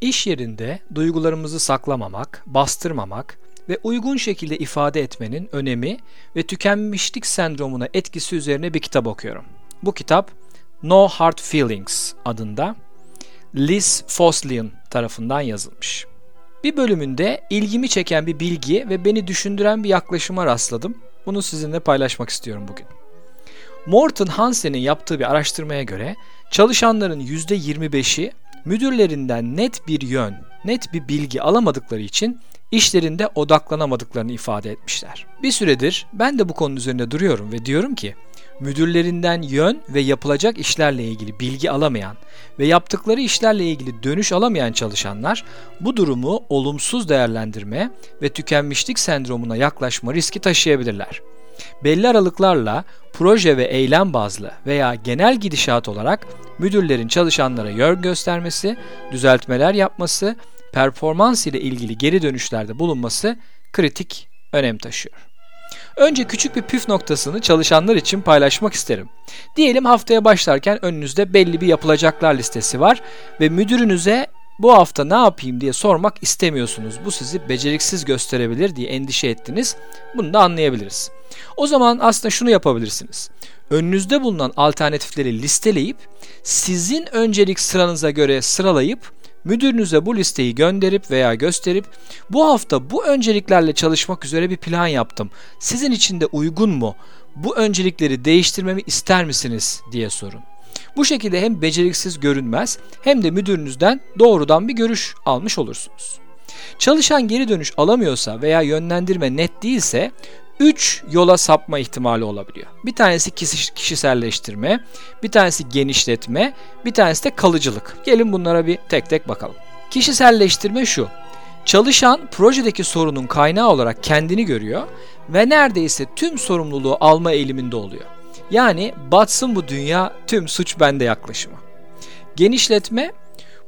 İş yerinde duygularımızı saklamamak, bastırmamak ve uygun şekilde ifade etmenin önemi ve tükenmişlik sendromuna etkisi üzerine bir kitap okuyorum. Bu kitap No Hard Feelings adında Liz Fosslien tarafından yazılmış. Bir bölümünde ilgimi çeken bir bilgi ve beni düşündüren bir yaklaşıma rastladım. Bunu sizinle paylaşmak istiyorum bugün. Morton Hansen'in yaptığı bir araştırmaya göre çalışanların %25'i müdürlerinden net bir yön, net bir bilgi alamadıkları için işlerinde odaklanamadıklarını ifade etmişler. Bir süredir ben de bu konu üzerinde duruyorum ve diyorum ki müdürlerinden yön ve yapılacak işlerle ilgili bilgi alamayan ve yaptıkları işlerle ilgili dönüş alamayan çalışanlar bu durumu olumsuz değerlendirme ve tükenmişlik sendromuna yaklaşma riski taşıyabilirler. Belli aralıklarla proje ve eylem bazlı veya genel gidişat olarak müdürlerin çalışanlara yön göstermesi, düzeltmeler yapması, performans ile ilgili geri dönüşlerde bulunması kritik önem taşıyor. Önce küçük bir püf noktasını çalışanlar için paylaşmak isterim. Diyelim haftaya başlarken önünüzde belli bir yapılacaklar listesi var ve müdürünüze bu hafta ne yapayım diye sormak istemiyorsunuz. Bu sizi beceriksiz gösterebilir diye endişe ettiniz. Bunu da anlayabiliriz. O zaman aslında şunu yapabilirsiniz. Önünüzde bulunan alternatifleri listeleyip sizin öncelik sıranıza göre sıralayıp müdürünüze bu listeyi gönderip veya gösterip bu hafta bu önceliklerle çalışmak üzere bir plan yaptım. Sizin için de uygun mu? Bu öncelikleri değiştirmemi ister misiniz diye sorun. Bu şekilde hem beceriksiz görünmez hem de müdürünüzden doğrudan bir görüş almış olursunuz. Çalışan geri dönüş alamıyorsa veya yönlendirme net değilse 3 yola sapma ihtimali olabiliyor. Bir tanesi kişiselleştirme, bir tanesi genişletme, bir tanesi de kalıcılık. Gelin bunlara bir tek tek bakalım. Kişiselleştirme şu. Çalışan projedeki sorunun kaynağı olarak kendini görüyor ve neredeyse tüm sorumluluğu alma eğiliminde oluyor. Yani batsın bu dünya tüm suç bende yaklaşımı. Genişletme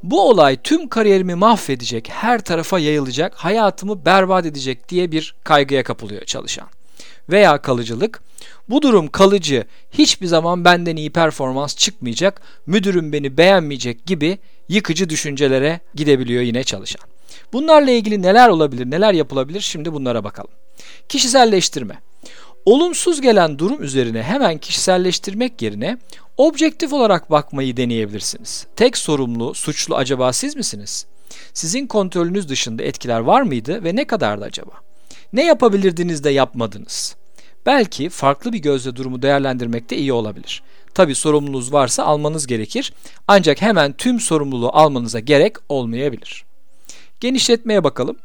bu olay tüm kariyerimi mahvedecek, her tarafa yayılacak, hayatımı berbat edecek diye bir kaygıya kapılıyor çalışan veya kalıcılık. Bu durum kalıcı, hiçbir zaman benden iyi performans çıkmayacak, müdürüm beni beğenmeyecek gibi yıkıcı düşüncelere gidebiliyor yine çalışan. Bunlarla ilgili neler olabilir, neler yapılabilir şimdi bunlara bakalım. Kişiselleştirme. Olumsuz gelen durum üzerine hemen kişiselleştirmek yerine objektif olarak bakmayı deneyebilirsiniz. Tek sorumlu, suçlu acaba siz misiniz? Sizin kontrolünüz dışında etkiler var mıydı ve ne kadardı acaba? Ne yapabilirdiniz de yapmadınız? Belki farklı bir gözle durumu değerlendirmek de iyi olabilir. Tabi sorumluluğunuz varsa almanız gerekir ancak hemen tüm sorumluluğu almanıza gerek olmayabilir. Genişletmeye bakalım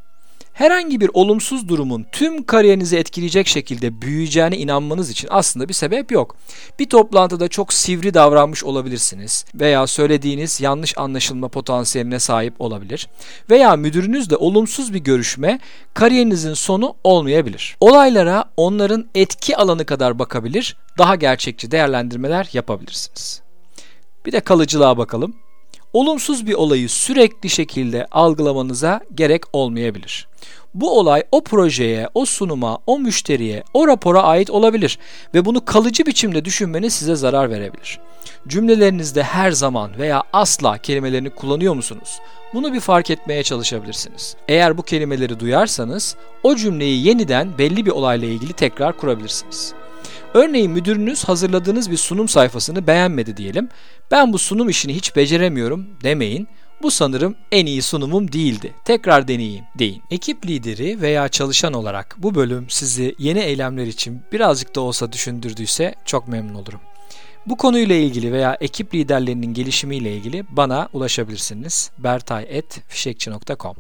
herhangi bir olumsuz durumun tüm kariyerinizi etkileyecek şekilde büyüyeceğine inanmanız için aslında bir sebep yok. Bir toplantıda çok sivri davranmış olabilirsiniz veya söylediğiniz yanlış anlaşılma potansiyeline sahip olabilir veya müdürünüzle olumsuz bir görüşme kariyerinizin sonu olmayabilir. Olaylara onların etki alanı kadar bakabilir, daha gerçekçi değerlendirmeler yapabilirsiniz. Bir de kalıcılığa bakalım. Olumsuz bir olayı sürekli şekilde algılamanıza gerek olmayabilir. Bu olay o projeye, o sunuma, o müşteriye, o rapora ait olabilir ve bunu kalıcı biçimde düşünmeniz size zarar verebilir. Cümlelerinizde her zaman veya asla kelimelerini kullanıyor musunuz? Bunu bir fark etmeye çalışabilirsiniz. Eğer bu kelimeleri duyarsanız o cümleyi yeniden belli bir olayla ilgili tekrar kurabilirsiniz. Örneğin müdürünüz hazırladığınız bir sunum sayfasını beğenmedi diyelim. Ben bu sunum işini hiç beceremiyorum demeyin. Bu sanırım en iyi sunumum değildi. Tekrar deneyeyim deyin. Ekip lideri veya çalışan olarak bu bölüm sizi yeni eylemler için birazcık da olsa düşündürdüyse çok memnun olurum. Bu konuyla ilgili veya ekip liderlerinin gelişimiyle ilgili bana ulaşabilirsiniz. bertay.fişekçi.com